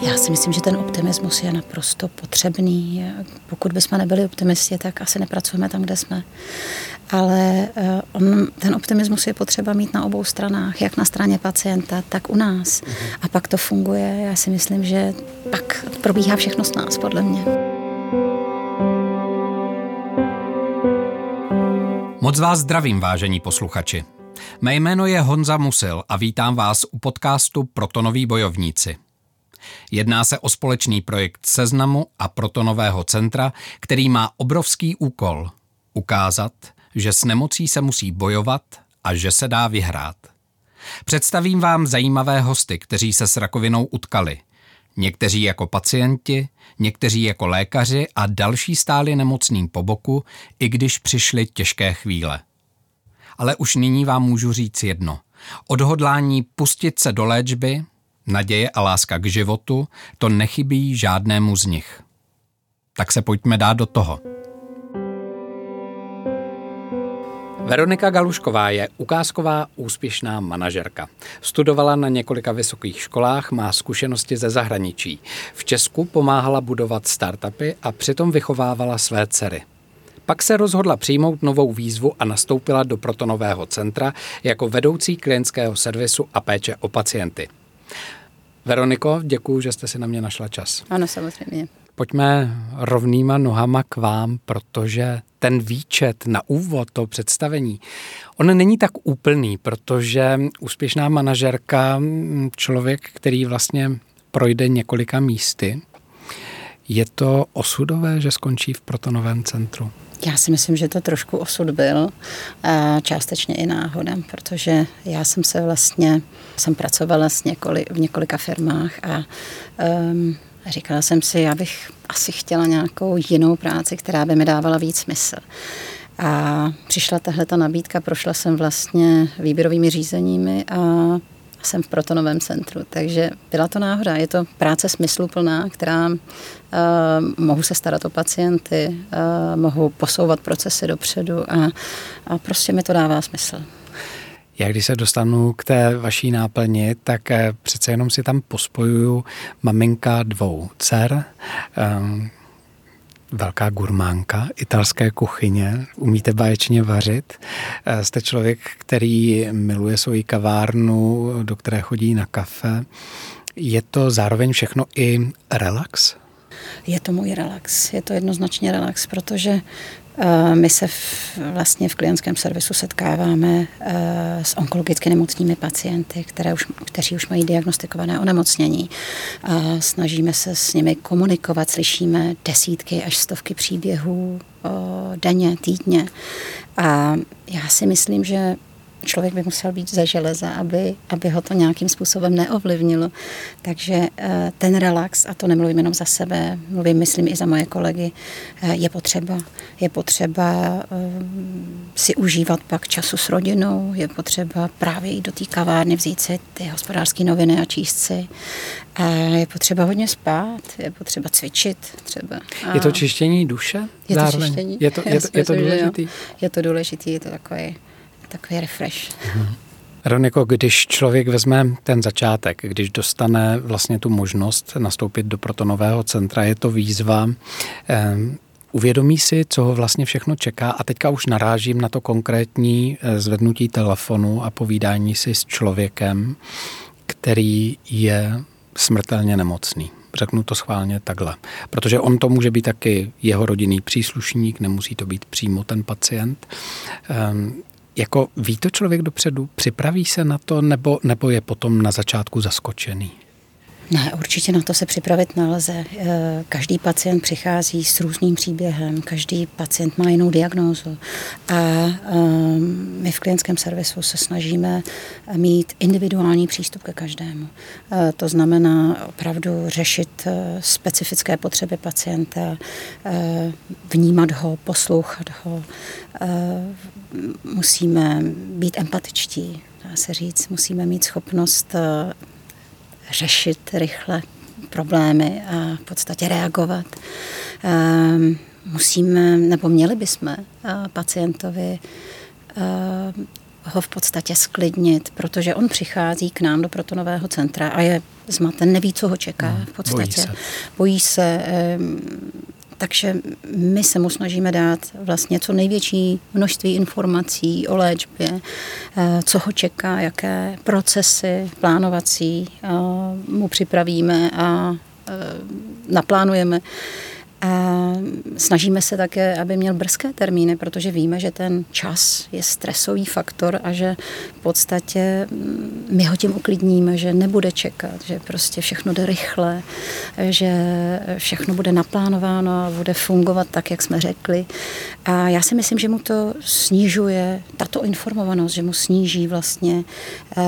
Já si myslím, že ten optimismus je naprosto potřebný. Pokud bychom nebyli optimisti, tak asi nepracujeme tam, kde jsme. Ale eh, on, ten optimismus je potřeba mít na obou stranách, jak na straně pacienta, tak u nás. Mhm. A pak to funguje. Já si myslím, že pak probíhá všechno s nás, podle mě. Moc vás zdravím, vážení posluchači. Mé jméno je Honza Musil a vítám vás u podcastu Protonoví bojovníci. Jedná se o společný projekt Seznamu a Protonového centra, který má obrovský úkol ukázat, že s nemocí se musí bojovat a že se dá vyhrát. Představím vám zajímavé hosty, kteří se s rakovinou utkali. Někteří jako pacienti, někteří jako lékaři a další stáli nemocným po boku, i když přišly těžké chvíle. Ale už nyní vám můžu říct jedno. Odhodlání pustit se do léčby, naděje a láska k životu, to nechybí žádnému z nich. Tak se pojďme dát do toho. Veronika Galušková je ukázková úspěšná manažerka. Studovala na několika vysokých školách, má zkušenosti ze zahraničí. V Česku pomáhala budovat startupy a přitom vychovávala své dcery. Pak se rozhodla přijmout novou výzvu a nastoupila do protonového centra jako vedoucí klientského servisu a péče o pacienty. Veroniko, děkuji, že jste si na mě našla čas. Ano, samozřejmě. Pojďme rovnýma nohama k vám, protože ten výčet na úvod toho představení, on není tak úplný, protože úspěšná manažerka, člověk, který vlastně projde několika místy, je to osudové, že skončí v protonovém centru? Já si myslím, že to trošku osud byl, částečně i náhodem, protože já jsem se vlastně, jsem pracovala s několik, v několika firmách a um, říkala jsem si, já bych asi chtěla nějakou jinou práci, která by mi dávala víc smysl. A přišla tahle ta nabídka, prošla jsem vlastně výběrovými řízeními a jsem v protonovém centru, takže byla to náhoda. Je to práce smysluplná, která uh, mohu se starat o pacienty, uh, mohu posouvat procesy dopředu a, a prostě mi to dává smysl. Já když se dostanu k té vaší náplni, tak eh, přece jenom si tam pospojuju maminka dvou dcer, um, velká gurmánka italské kuchyně, umíte báječně vařit. Eh, jste člověk, který miluje svoji kavárnu, do které chodí na kafe. Je to zároveň všechno i relax? Je to můj relax, je to jednoznačně relax, protože my se v, vlastně v klientském servisu setkáváme eh, s onkologicky nemocnými pacienty, které už, kteří už mají diagnostikované onemocnění. A snažíme se s nimi komunikovat, slyšíme desítky až stovky příběhů denně, týdně. A já si myslím, že člověk by musel být ze železa, aby, aby ho to nějakým způsobem neovlivnilo. Takže eh, ten relax, a to nemluvím jenom za sebe, mluvím, myslím, i za moje kolegy, eh, je potřeba. Je potřeba eh, si užívat pak času s rodinou, je potřeba právě jít do té kavárny, vzít si ty hospodářské noviny a číst si. Je potřeba hodně spát, je potřeba cvičit třeba. A je to čištění duše? Je to čištění. Je to, je to, je to důležitý? Je to důležitý, je to takový takový refresh. Mhm. Roniko, když člověk vezme ten začátek, když dostane vlastně tu možnost nastoupit do protonového centra, je to výzva, eh, uvědomí si, co ho vlastně všechno čeká a teďka už narážím na to konkrétní eh, zvednutí telefonu a povídání si s člověkem, který je smrtelně nemocný. Řeknu to schválně takhle. Protože on to může být taky jeho rodinný příslušník, nemusí to být přímo ten pacient. Jako ví to člověk dopředu, připraví se na to, nebo, nebo je potom na začátku zaskočený? Ne, určitě na to se připravit nelze. Eh, každý pacient přichází s různým příběhem, každý pacient má jinou diagnózu a ehm, my v klientském servisu se snažíme mít individuální přístup ke každému. Eh, to znamená opravdu řešit eh, specifické potřeby pacienta, vnímat ho, poslouchat ho. Musíme být empatičtí, dá se říct, musíme mít schopnost řešit rychle problémy a v podstatě reagovat. Ehm, musíme, nebo měli bychom eh, pacientovi eh, ho v podstatě sklidnit, protože on přichází k nám do protonového centra a je zmaten, neví, co ho čeká hmm, v podstatě. Bojí se. Bojí se takže my se mu snažíme dát vlastně co největší množství informací o léčbě, eh, co ho čeká, jaké procesy plánovací eh, mu připravíme a eh, naplánujeme. A snažíme se také, aby měl brzké termíny, protože víme, že ten čas je stresový faktor a že v podstatě mm, my ho tím uklidníme, že nebude čekat, že prostě všechno jde rychle, že všechno bude naplánováno a bude fungovat tak, jak jsme řekli. A já si myslím, že mu to snižuje, tato informovanost, že mu sníží vlastně uh,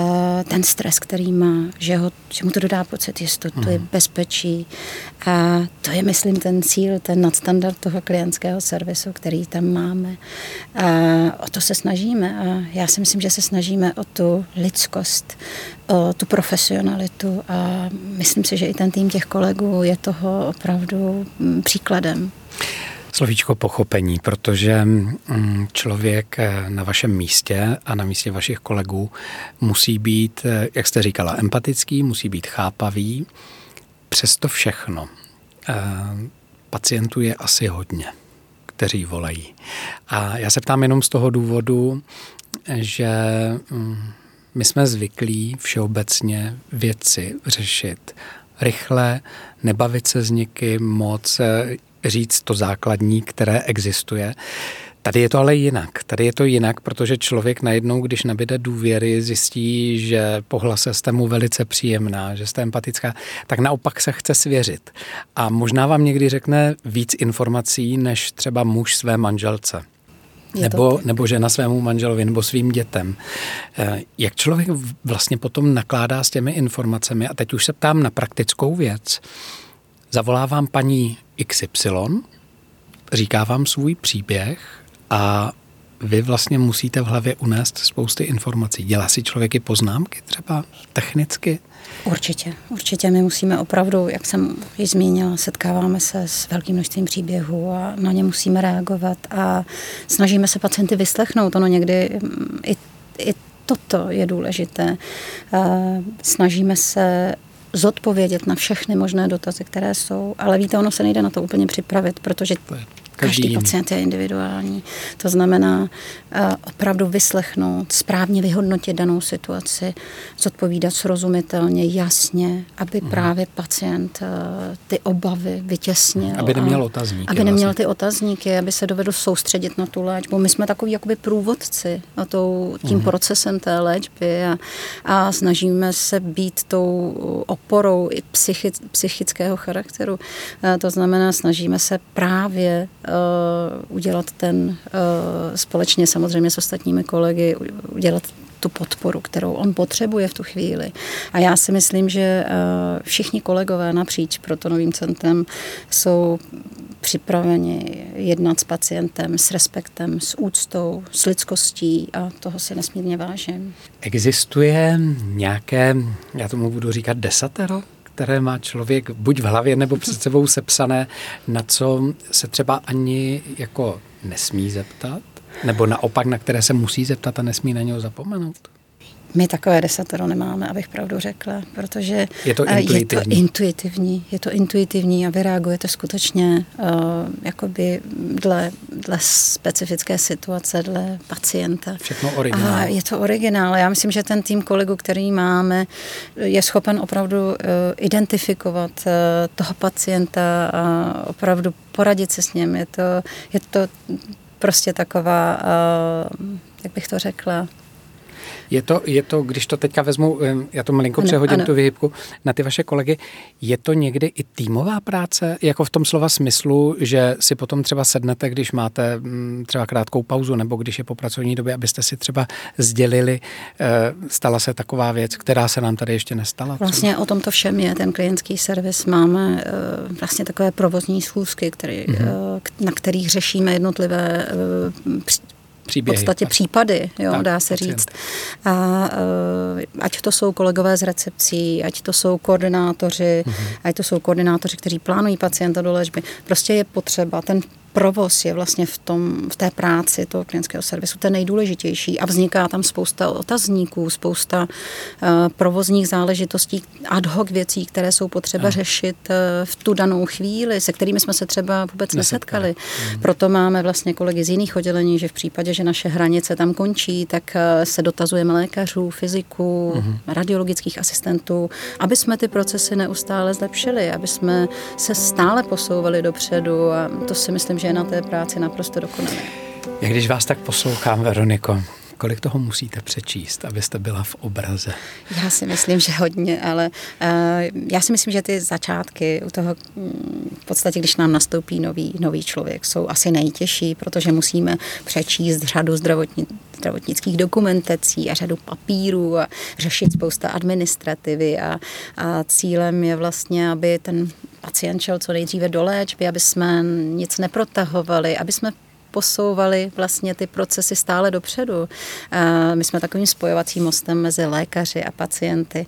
ten stres, který má, že, ho, že mu to dodá pocit jistoty, mm. bezpečí. A to je, myslím, ten cíl cíl, ten nadstandard toho klientského servisu, který tam máme. A o to se snažíme a já si myslím, že se snažíme o tu lidskost, o tu profesionalitu a myslím si, že i ten tým těch kolegů je toho opravdu mm, příkladem. Slovíčko pochopení, protože mm, člověk eh, na vašem místě a na místě vašich kolegů musí být, eh, jak jste říkala, empatický, musí být chápavý. Přesto všechno eh, pacientů je asi hodně, kteří volají. A já se ptám jenom z toho důvodu, že mm, my jsme zvyklí všeobecně věci řešit rychle, nebavit se s někým moc, eh, říct to základní, které existuje. Tady je to ale jinak. Tady je to jinak, protože člověk najednou, když nabíde důvěry, zjistí, že pohlase jste mu velice příjemná, že jste empatická, tak naopak se chce svěřit. A možná vám někdy řekne víc informací, než třeba muž své manželce. nebo, nebo žena svému manželovi nebo svým dětem. Eh, jak člověk vlastně potom nakládá s těmi informacemi? A teď už se ptám na praktickou věc. Zavolávám paní XY, říká vám svůj příběh a vy vlastně musíte v hlavě unést spousty informací. Dělá si člověk i poznámky třeba technicky? Určitě, určitě. My musíme opravdu, jak jsem již zmínila, setkáváme se s velkým množstvím příběhů a na ně musíme reagovat a snažíme se pacienty vyslechnout. Ono někdy mm, i, i toto je důležité. Snažíme se zodpovědět na všechny možné dotazy, které jsou, ale víte, ono se nejde na to úplně připravit, protože Každý, Každý pacient je individuální. To znamená uh, opravdu vyslechnout, správně vyhodnotit danou situaci, zodpovídat srozumitelně, jasně, aby uh-huh. právě pacient uh, ty obavy vytěsnil. Aby neměl otazníky. Aby neměl vlastně. ty otazníky, aby se dovedl soustředit na tu léčbu. My jsme takový jakoby průvodci a tou, tím uh-huh. procesem té léčby a, a snažíme se být tou oporou i psychi, psychického charakteru. Uh, to znamená, snažíme se právě udělat ten eh, společně samozřejmě s ostatními kolegy, udělat tu podporu, kterou on potřebuje v tu chvíli. A já si myslím, že eh, všichni kolegové napříč protonovým centrem jsou připraveni jednat s pacientem s respektem, s úctou, s lidskostí a toho si nesmírně vážím. Existuje nějaké, já tomu budu říkat desatero, které má člověk buď v hlavě nebo před sebou sepsané, na co se třeba ani jako nesmí zeptat, nebo naopak, na které se musí zeptat a nesmí na něho zapomenout? My takové desatero nemáme, abych pravdu řekla, protože je to intuitivní. Je to intuitivní, je to intuitivní a vy reagujete skutečně uh, jakoby dle, dle specifické situace, dle pacienta. Všechno originál. A je to originál. Já myslím, že ten tým kolegu, který máme, je schopen opravdu uh, identifikovat uh, toho pacienta a opravdu poradit se s ním. Je to, je to prostě taková, uh, jak bych to řekla, je to, je to, když to teďka vezmu, já to malinko ano, přehodím ano. tu vyhybku na ty vaše kolegy, je to někdy i týmová práce, jako v tom slova smyslu, že si potom třeba sednete, když máte mm, třeba krátkou pauzu, nebo když je po pracovní době, abyste si třeba sdělili, eh, stala se taková věc, která se nám tady ještě nestala? Vlastně o tom to všem je ten klientský servis. Máme eh, vlastně takové provozní schůzky, který, mm-hmm. na kterých řešíme jednotlivé příběhy. v podstatě případy, jo, tak, dá se pacient. říct. A uh, ať to jsou kolegové z recepcí, ať to jsou koordinátoři, uh-huh. ať to jsou koordinátoři, kteří plánují pacienta do léčby, prostě je potřeba ten provoz je vlastně v, tom, v té práci toho klientského servisu ten nejdůležitější a vzniká tam spousta otazníků, spousta uh, provozních záležitostí, ad hoc věcí, které jsou potřeba no. řešit uh, v tu danou chvíli, se kterými jsme se třeba vůbec nesetkali. nesetkali. Mm. Proto máme vlastně kolegy z jiných oddělení, že v případě, že naše hranice tam končí, tak uh, se dotazujeme lékařů, fyziků, mm. radiologických asistentů, aby jsme ty procesy neustále zlepšili, aby jsme se stále posouvali dopředu a to si myslím, že je na té práci naprosto dokonalé. Jak když vás tak poslouchám, Veroniko, kolik toho musíte přečíst, abyste byla v obraze? Já si myslím, že hodně, ale uh, já si myslím, že ty začátky u toho, v podstatě, když nám nastoupí nový, nový člověk, jsou asi nejtěžší, protože musíme přečíst řadu zdravotní, zdravotnických dokumentací a řadu papírů a řešit spousta administrativy a, a cílem je vlastně, aby ten pacient šel co nejdříve do léčby, aby jsme nic neprotahovali, aby jsme posouvali vlastně ty procesy stále dopředu. My jsme takovým spojovacím mostem mezi lékaři a pacienty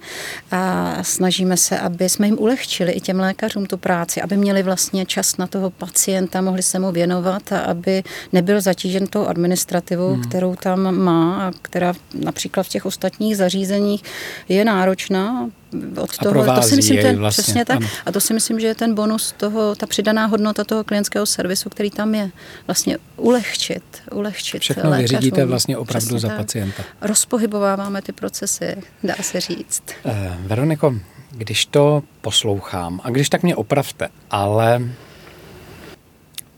a snažíme se, aby jsme jim ulehčili i těm lékařům tu práci, aby měli vlastně čas na toho pacienta, mohli se mu věnovat a aby nebyl zatížen tou administrativou, hmm. kterou tam má a která například v těch ostatních zařízeních je náročná, od toho, to si myslím, ten, vlastně, přesně tak. Ano. A to si myslím, že je ten bonus toho, ta přidaná hodnota toho klientského servisu, který tam je. Vlastně ulehčit, ulehčit Všechno lékařům. vyřídíte vlastně opravdu přesně za tak. pacienta. Rozpohybováváme ty procesy, dá se říct. Eh, Veroniko, když to poslouchám, a když tak mě opravte, ale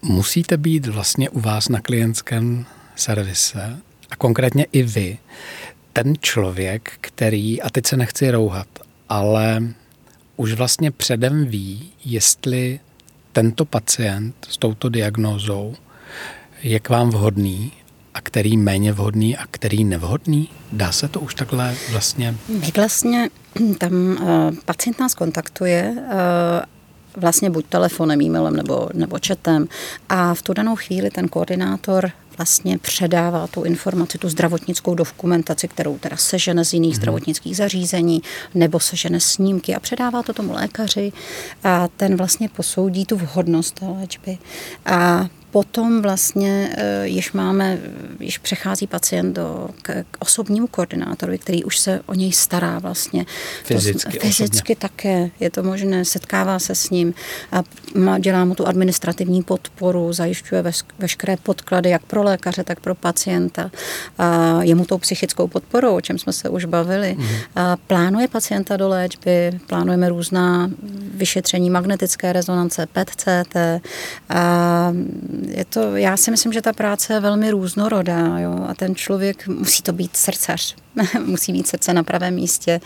musíte být vlastně u vás na klientském servise a konkrétně i vy, ten člověk, který, a teď se nechci rouhat, ale už vlastně předem ví, jestli tento pacient s touto diagnózou je k vám vhodný a který méně vhodný a který nevhodný? Dá se to už takhle vlastně? My vlastně tam uh, pacient nás kontaktuje uh, vlastně buď telefonem, e-mailem nebo, nebo chatem a v tu danou chvíli ten koordinátor vlastně předává tu informaci, tu zdravotnickou dokumentaci, kterou teda sežene z jiných hmm. zdravotnických zařízení, nebo sežene snímky a předává to tomu lékaři a ten vlastně posoudí tu vhodnost té léčby. A potom vlastně eh, již máme, již přechází pacient do, k, k osobnímu koordinátorovi, který už se o něj stará vlastně. Fyzicky, to, fyzicky také je to možné, setkává se s ním a má, dělá mu tu administrativní podporu, zajišťuje veš, veškeré podklady jak pro lékaře, tak pro pacienta. A je mu tou psychickou podporou, o čem jsme se už bavili. Mm. A plánuje pacienta do léčby, plánujeme různá vyšetření magnetické rezonance, PET-CT je to, já si myslím, že ta práce je velmi různorodá jo? a ten člověk musí to být srdcař, musí mít srdce na pravém místě,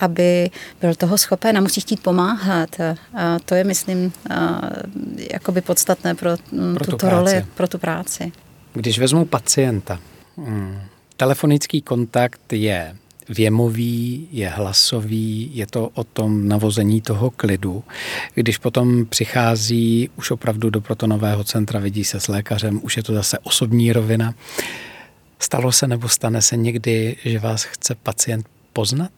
aby byl toho schopen a musí chtít pomáhat. A to je, myslím, jakoby podstatné pro, pro tuto roli, pro tu práci. Když vezmu pacienta, hmm, telefonický kontakt je věmový, je hlasový, je to o tom navození toho klidu. Když potom přichází už opravdu do protonového centra, vidí se s lékařem, už je to zase osobní rovina. Stalo se nebo stane se někdy, že vás chce pacient poznat?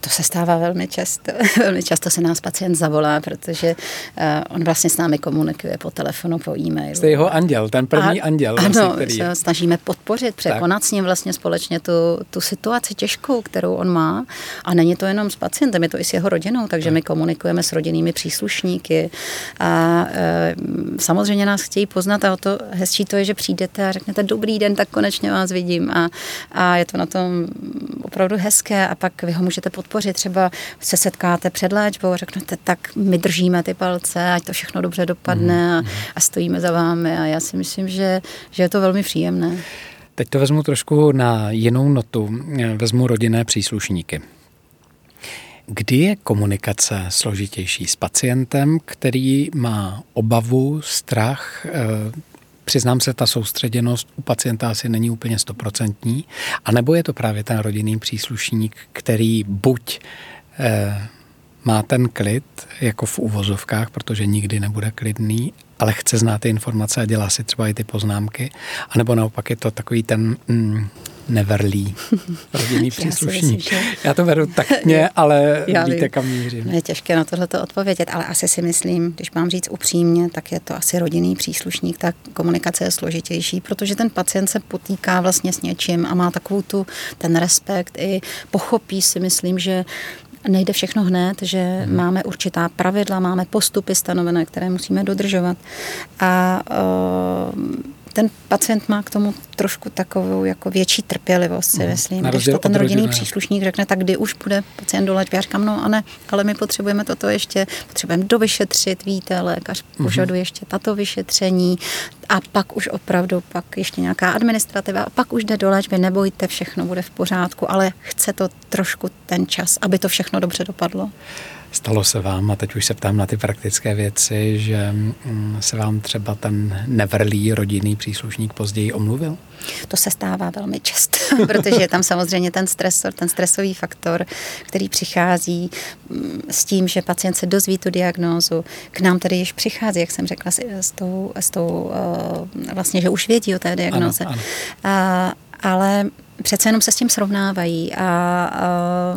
To se stává velmi často. velmi často se nás pacient zavolá, protože uh, on vlastně s námi komunikuje po telefonu, po e-mailu. Jste jeho anděl, ten první a, anděl. Vlastně, ano, který se snažíme podpořit, překonat tak. s ním vlastně společně tu, tu situaci těžkou, kterou on má. A není to jenom s pacientem, je to i s jeho rodinou, takže tak. my komunikujeme s rodinnými příslušníky. A uh, samozřejmě nás chtějí poznat a o to hezčí to je, že přijdete a řeknete dobrý den, tak konečně vás vidím. A, a je to na tom opravdu hezké a pak vy ho můžete podpořit. Třeba se setkáte před léčbou a řeknete, tak my držíme ty palce, ať to všechno dobře dopadne a, mhm. a stojíme za vámi. A já si myslím, že, že je to velmi příjemné. Teď to vezmu trošku na jinou notu. Vezmu rodinné příslušníky. Kdy je komunikace složitější s pacientem, který má obavu, strach, eh, Přiznám se, ta soustředěnost u pacienta asi není úplně stoprocentní, anebo je to právě ten rodinný příslušník, který buď eh, má ten klid, jako v úvozovkách, protože nikdy nebude klidný, ale chce znát ty informace a dělá si třeba i ty poznámky, anebo naopak je to takový ten mm, neverlí rodinný příslušník. Já, myslím, že... já to vedu takně, ale já víte, kam mířím. Je těžké na tohle odpovědět, ale asi si myslím, když mám říct upřímně, tak je to asi rodinný příslušník, ta komunikace je složitější, protože ten pacient se potýká vlastně s něčím a má takovou tu, ten respekt i pochopí si, myslím, že nejde všechno hned, že hmm. máme určitá pravidla, máme postupy stanovené, které musíme dodržovat. A uh, ten pacient má k tomu trošku takovou jako větší trpělivost, si mhm. myslím. Když to ten rodinný rodiny. příslušník řekne, tak kdy už bude pacient do léčby. Já říkám, no a ne, ale my potřebujeme toto ještě, potřebujeme dovyšetřit, víte, lékař mm-hmm. požaduje ještě tato vyšetření a pak už opravdu, pak ještě nějaká administrativa a pak už jde do léčby, nebojte, všechno bude v pořádku, ale chce to trošku ten čas, aby to všechno dobře dopadlo. Stalo se vám, a teď už se ptám na ty praktické věci, že mm, se vám třeba ten nevrlý rodinný příslušník později omluvil? To se stává velmi často, protože je tam samozřejmě ten stresor, ten stresový faktor, který přichází mm, s tím, že pacient se dozví tu diagnózu. K nám tedy již přichází, jak jsem řekla, s tou, s tou eh, vlastně, že už vědí o té diagnoze. Ano, ano. A, ale přece jenom se s tím srovnávají a, a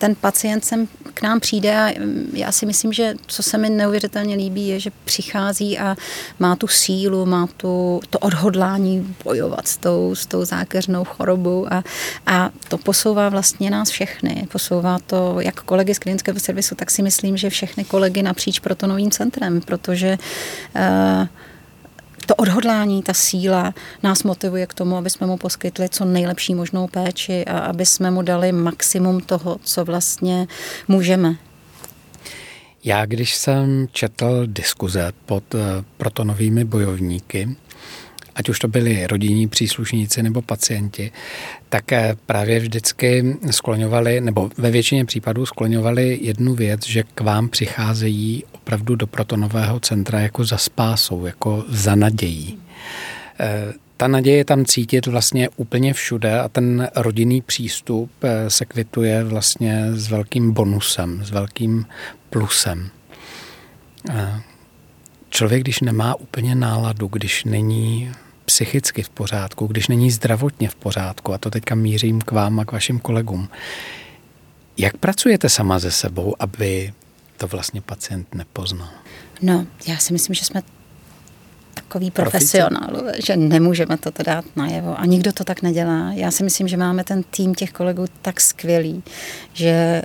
ten pacient sem k nám přijde a já si myslím, že co se mi neuvěřitelně líbí, je, že přichází a má tu sílu, má tu, to odhodlání bojovat s tou, s tou zákeřnou chorobou a, a to posouvá vlastně nás všechny. Posouvá to jak kolegy z klinického servisu, tak si myslím, že všechny kolegy napříč protonovým centrem, protože uh, to odhodlání, ta síla nás motivuje k tomu, aby jsme mu poskytli co nejlepší možnou péči a aby jsme mu dali maximum toho, co vlastně můžeme. Já, když jsem četl diskuze pod eh, protonovými bojovníky, ať už to byli rodinní příslušníci nebo pacienti, tak eh, právě vždycky skloňovali, nebo ve většině případů skloňovali jednu věc, že k vám přicházejí opravdu do protonového centra jako za spásou, jako za nadějí. Eh, ta naděje je tam cítit vlastně úplně všude a ten rodinný přístup eh, se kvituje vlastně s velkým bonusem, s velkým plusem. Člověk, když nemá úplně náladu, když není psychicky v pořádku, když není zdravotně v pořádku, a to teďka mířím k vám a k vašim kolegům, jak pracujete sama se sebou, aby to vlastně pacient nepoznal? No, já si myslím, že jsme takový profesionálové, že nemůžeme to dát najevo a nikdo to tak nedělá. Já si myslím, že máme ten tým těch kolegů tak skvělý, že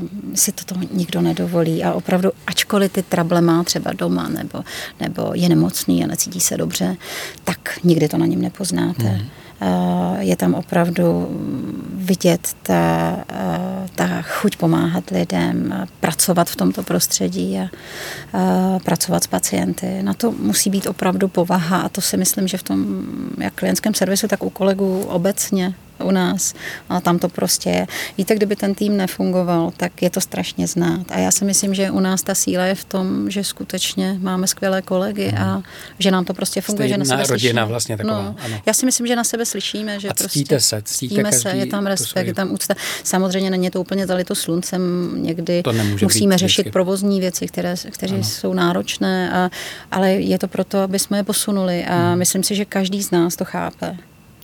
uh, si toto nikdo nedovolí a opravdu, ačkoliv ty trable má třeba doma nebo, nebo je nemocný a necítí se dobře, tak nikdy to na něm nepoznáte. Hmm. Eh, je tam opravdu vidět ta, eh, ta chuť pomáhat lidem, pracovat v tomto prostředí a, a pracovat s pacienty. Na to musí být opravdu povaha a to si myslím, že v tom jak klientském servisu, tak u kolegů obecně u nás. A tam to prostě je. Víte, kdyby ten tým nefungoval, tak je to strašně znát. A já si myslím, že u nás ta síla je v tom, že skutečně máme skvělé kolegy a mhm. že nám to prostě funguje. Jste že na sebe rodina slyšíme. vlastně taková. No, ano. Já si myslím, že na sebe slyšíme. Že a ctíte prostě se, ctíte ctíme se, je tam respekt, je tam úcta. Samozřejmě není to úplně zalito sluncem, někdy to musíme řešit vždycky. provozní věci, které, které jsou náročné, a, ale je to proto, aby jsme je posunuli a hmm. myslím si, že každý z nás to chápe.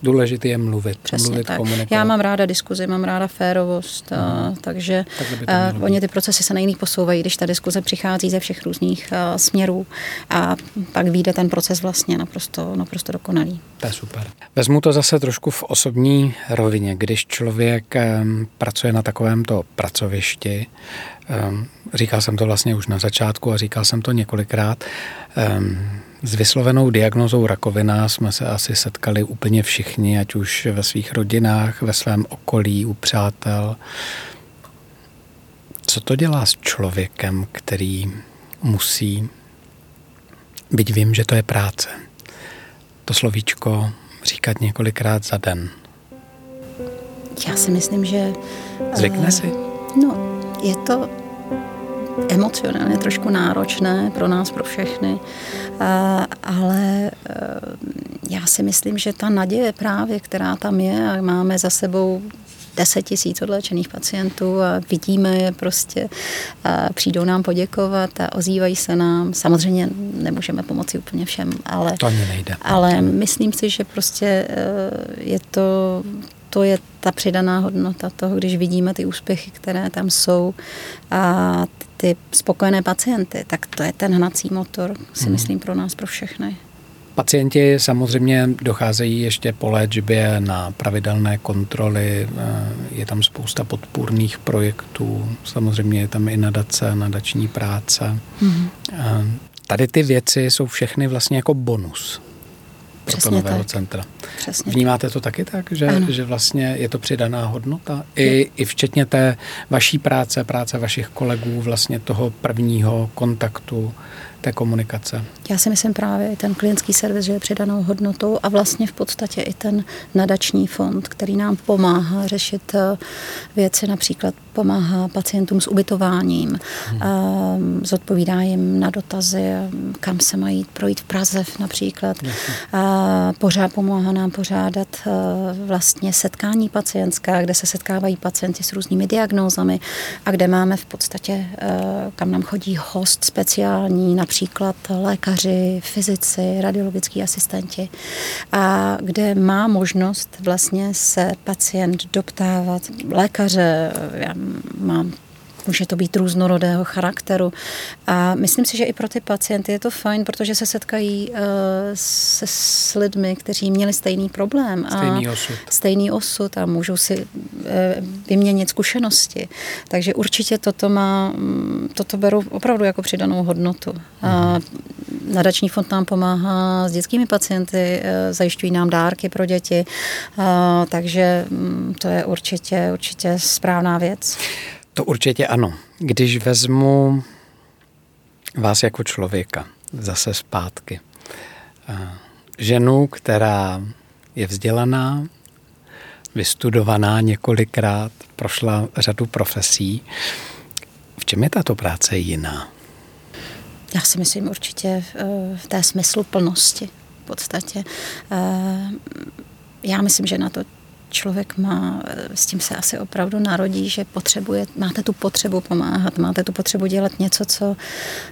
Důležité je mluvit, Přesně mluvit, tak. komunikovat. Já mám ráda diskuzi, mám ráda férovost, a, takže a, oni ty procesy se nejlíp posouvají, když ta diskuze přichází ze všech různých a, směrů a pak vyjde ten proces vlastně naprosto, naprosto dokonalý. To je super. Vezmu to zase trošku v osobní rovině. Když člověk um, pracuje na takovémto pracovišti, um, říkal jsem to vlastně už na začátku a říkal jsem to několikrát, um, s vyslovenou diagnozou rakovina jsme se asi setkali úplně všichni, ať už ve svých rodinách, ve svém okolí, u přátel. Co to dělá s člověkem, který musí, byť vím, že to je práce, to slovíčko říkat několikrát za den? Já si myslím, že... Zvykne uh, si? No, je to emocionálně trošku náročné pro nás, pro všechny, ale eh, já si myslím, že ta naděje právě, která tam je a máme za sebou 10 tisíc odléčených pacientů a vidíme je prostě, a přijdou nám poděkovat a ozývají se nám. Samozřejmě nemůžeme pomoci úplně všem, ale, to nejde. ale myslím si, že prostě eh, je to to je ta přidaná hodnota toho, když vidíme ty úspěchy, které tam jsou a ty spokojené pacienty, tak to je ten hnací motor, si hmm. myslím, pro nás, pro všechny. Pacienti samozřejmě docházejí ještě po léčbě na pravidelné kontroly, eh, je tam spousta podpůrných projektů, samozřejmě je tam i nadace, nadační práce. Mm-hmm. Tady ty věci jsou všechny vlastně jako bonus Nového tak. centra. Přesně Vnímáte to taky tak, že, že vlastně je to přidaná hodnota? I, I včetně té vaší práce, práce vašich kolegů, vlastně toho prvního kontaktu té komunikace? Já si myslím právě i ten klientský servis, že je přidanou hodnotou a vlastně v podstatě i ten nadační fond, který nám pomáhá řešit eh, věci, například pomáhá pacientům s ubytováním, hmm. zodpovídá jim na dotazy, kam se mají projít v Praze například. A pořád pomáhá nám pořádat eh, vlastně setkání pacientská, kde se setkávají pacienti s různými diagnózami a kde máme v podstatě, eh, kam nám chodí host speciální, například například lékaři, fyzici, radiologický asistenti, a kde má možnost vlastně se pacient doptávat lékaře, já mám Může to být různorodého charakteru. A myslím si, že i pro ty pacienty je to fajn, protože se setkají uh, se, s lidmi, kteří měli stejný problém. Stejný osud. Stejný osud a můžou si uh, vyměnit zkušenosti. Takže určitě toto má, mm, toto beru opravdu jako přidanou hodnotu. Mhm. A nadační fond nám pomáhá s dětskými pacienty, uh, zajišťují nám dárky pro děti, uh, takže um, to je určitě, určitě správná věc. To určitě ano. Když vezmu vás jako člověka zase zpátky, eh, ženu, která je vzdělaná, vystudovaná několikrát, prošla řadu profesí. V čem je tato práce jiná? Já si myslím určitě v té smyslu plnosti v podstatě. Eh, já myslím, že na to člověk má, s tím se asi opravdu narodí, že potřebuje, máte tu potřebu pomáhat, máte tu potřebu dělat něco, co,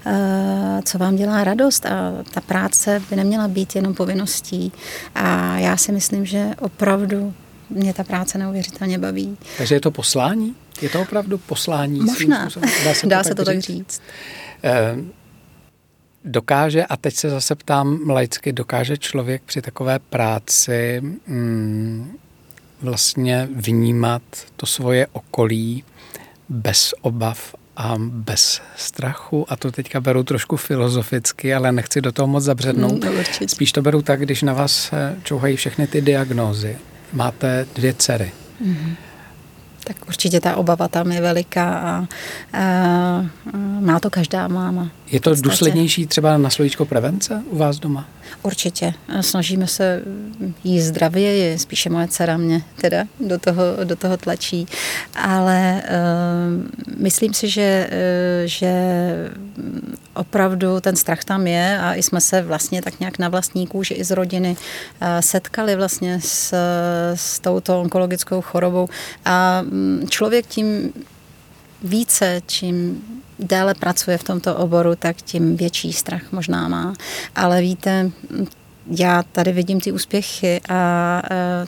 eh, co vám dělá radost a ta práce by neměla být jenom povinností. A já si myslím, že opravdu mě ta práce neuvěřitelně baví. Takže je to poslání? Je to opravdu poslání? Možná. Dá se, Dá to, se tak to tak říct. říct. Eh, dokáže, a teď se zase ptám laicky, dokáže člověk při takové práci mm, vlastně vnímat to svoje okolí bez obav a bez strachu. A to teďka beru trošku filozoficky, ale nechci do toho moc zabřednout. Mm, Spíš to beru tak, když na vás čouhají všechny ty diagnózy. Máte dvě dcery. Mm-hmm tak určitě ta obava tam je veliká a, a, a má to každá máma. Je to důslednější třeba na slovíčko prevence u vás doma? Určitě. Snažíme se jíst zdravě, spíše moje dcera mě teda do toho, do toho tlačí, ale uh, myslím si, že, uh, že opravdu ten strach tam je a i jsme se vlastně tak nějak na vlastní kůži i z rodiny uh, setkali vlastně s, s touto onkologickou chorobou a člověk tím více, čím déle pracuje v tomto oboru, tak tím větší strach možná má. Ale víte, já tady vidím ty úspěchy a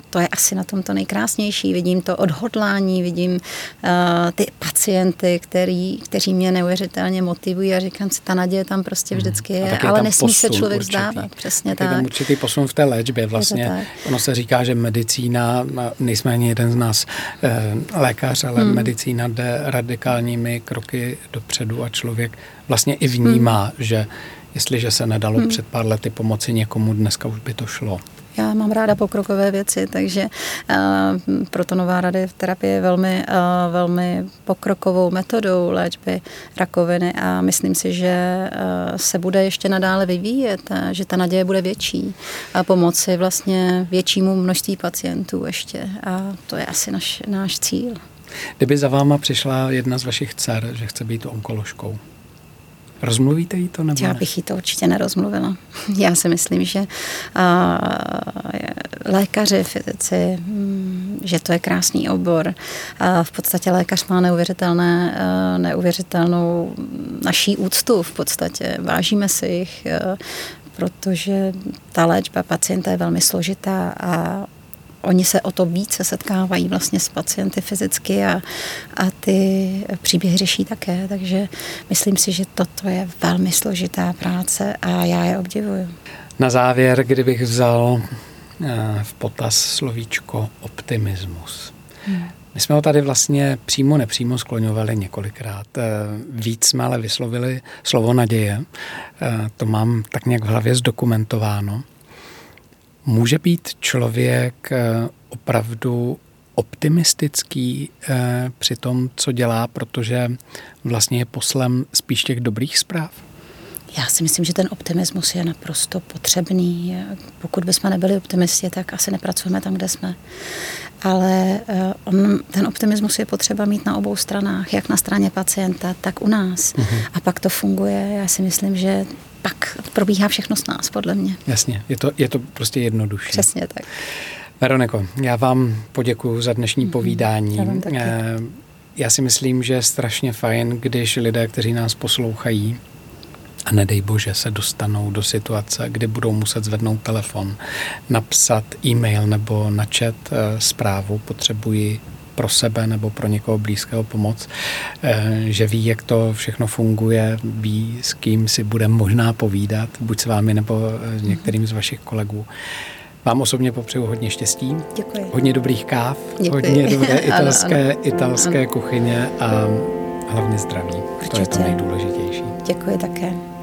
to je asi na tom to nejkrásnější. Vidím to odhodlání, vidím ty pacienty, který, kteří mě neuvěřitelně motivují a říkám si, ta naděje tam prostě mhm. vždycky je, je ale nesmí se člověk určitý. zdávat. Přesně tak. Je tam určitý posun v té léčbě vlastně. Ono se říká, že medicína, nejsme ani jeden z nás eh, lékař, ale hmm. medicína jde radikálními kroky dopředu a člověk vlastně i vnímá, hmm. že Jestliže se nedalo hmm. před pár lety pomoci někomu, dneska už by to šlo. Já mám ráda pokrokové věci, takže uh, proto nová terapie je velmi, uh, velmi pokrokovou metodou léčby rakoviny a myslím si, že uh, se bude ještě nadále vyvíjet, a že ta naděje bude větší a pomoci vlastně většímu množství pacientů ještě a to je asi naš, náš cíl. Kdyby za váma přišla jedna z vašich dcer, že chce být onkoložkou, Rozmluvíte jí to? Nebo Já ne? bych jí to určitě nerozmluvila. Já si myslím, že uh, lékaři, fyzici, um, že to je krásný obor. Uh, v podstatě lékař má neuvěřitelné, uh, neuvěřitelnou naší úctu v podstatě. Vážíme si jich, uh, protože ta léčba pacienta je velmi složitá a oni se o to více setkávají vlastně s pacienty fyzicky a, a ty příběhy řeší také, takže myslím si, že toto je velmi složitá práce a já je obdivuju. Na závěr, kdybych vzal eh, v potaz slovíčko optimismus. Hmm. My jsme ho tady vlastně přímo nepřímo skloňovali několikrát. Eh, víc jsme ale vyslovili slovo naděje. Eh, to mám tak nějak v hlavě zdokumentováno. Může být člověk eh, opravdu optimistický eh, při tom, co dělá, protože vlastně je poslem spíš těch dobrých zpráv? Já si myslím, že ten optimismus je naprosto potřebný. Pokud bychom nebyli optimisti, tak asi nepracujeme tam, kde jsme. Ale eh, on, ten optimismus je potřeba mít na obou stranách, jak na straně pacienta, tak u nás. Uh-huh. A pak to funguje. Já si myslím, že pak probíhá všechno s nás, podle mě. Jasně, je to, je to prostě jednodušší. Přesně tak. Veroniko, já vám poděkuji za dnešní mm-hmm. povídání. Já, vám taky. Eh, já si myslím, že je strašně fajn, když lidé, kteří nás poslouchají, a nedej bože se dostanou do situace, kdy budou muset zvednout telefon, napsat e-mail nebo načet eh, zprávu, potřebuji pro sebe nebo pro někoho blízkého pomoc, eh, že ví, jak to všechno funguje, ví, s kým si bude možná povídat, buď s vámi nebo s některým z vašich kolegů. Vám osobně popřeju hodně štěstí, Děkuji. hodně dobrých káv, Děkuji. hodně dobré italské, ano, ano. italské ano. kuchyně a hlavně zdraví. Určitě. To je to nejdůležitější. Děkuji také.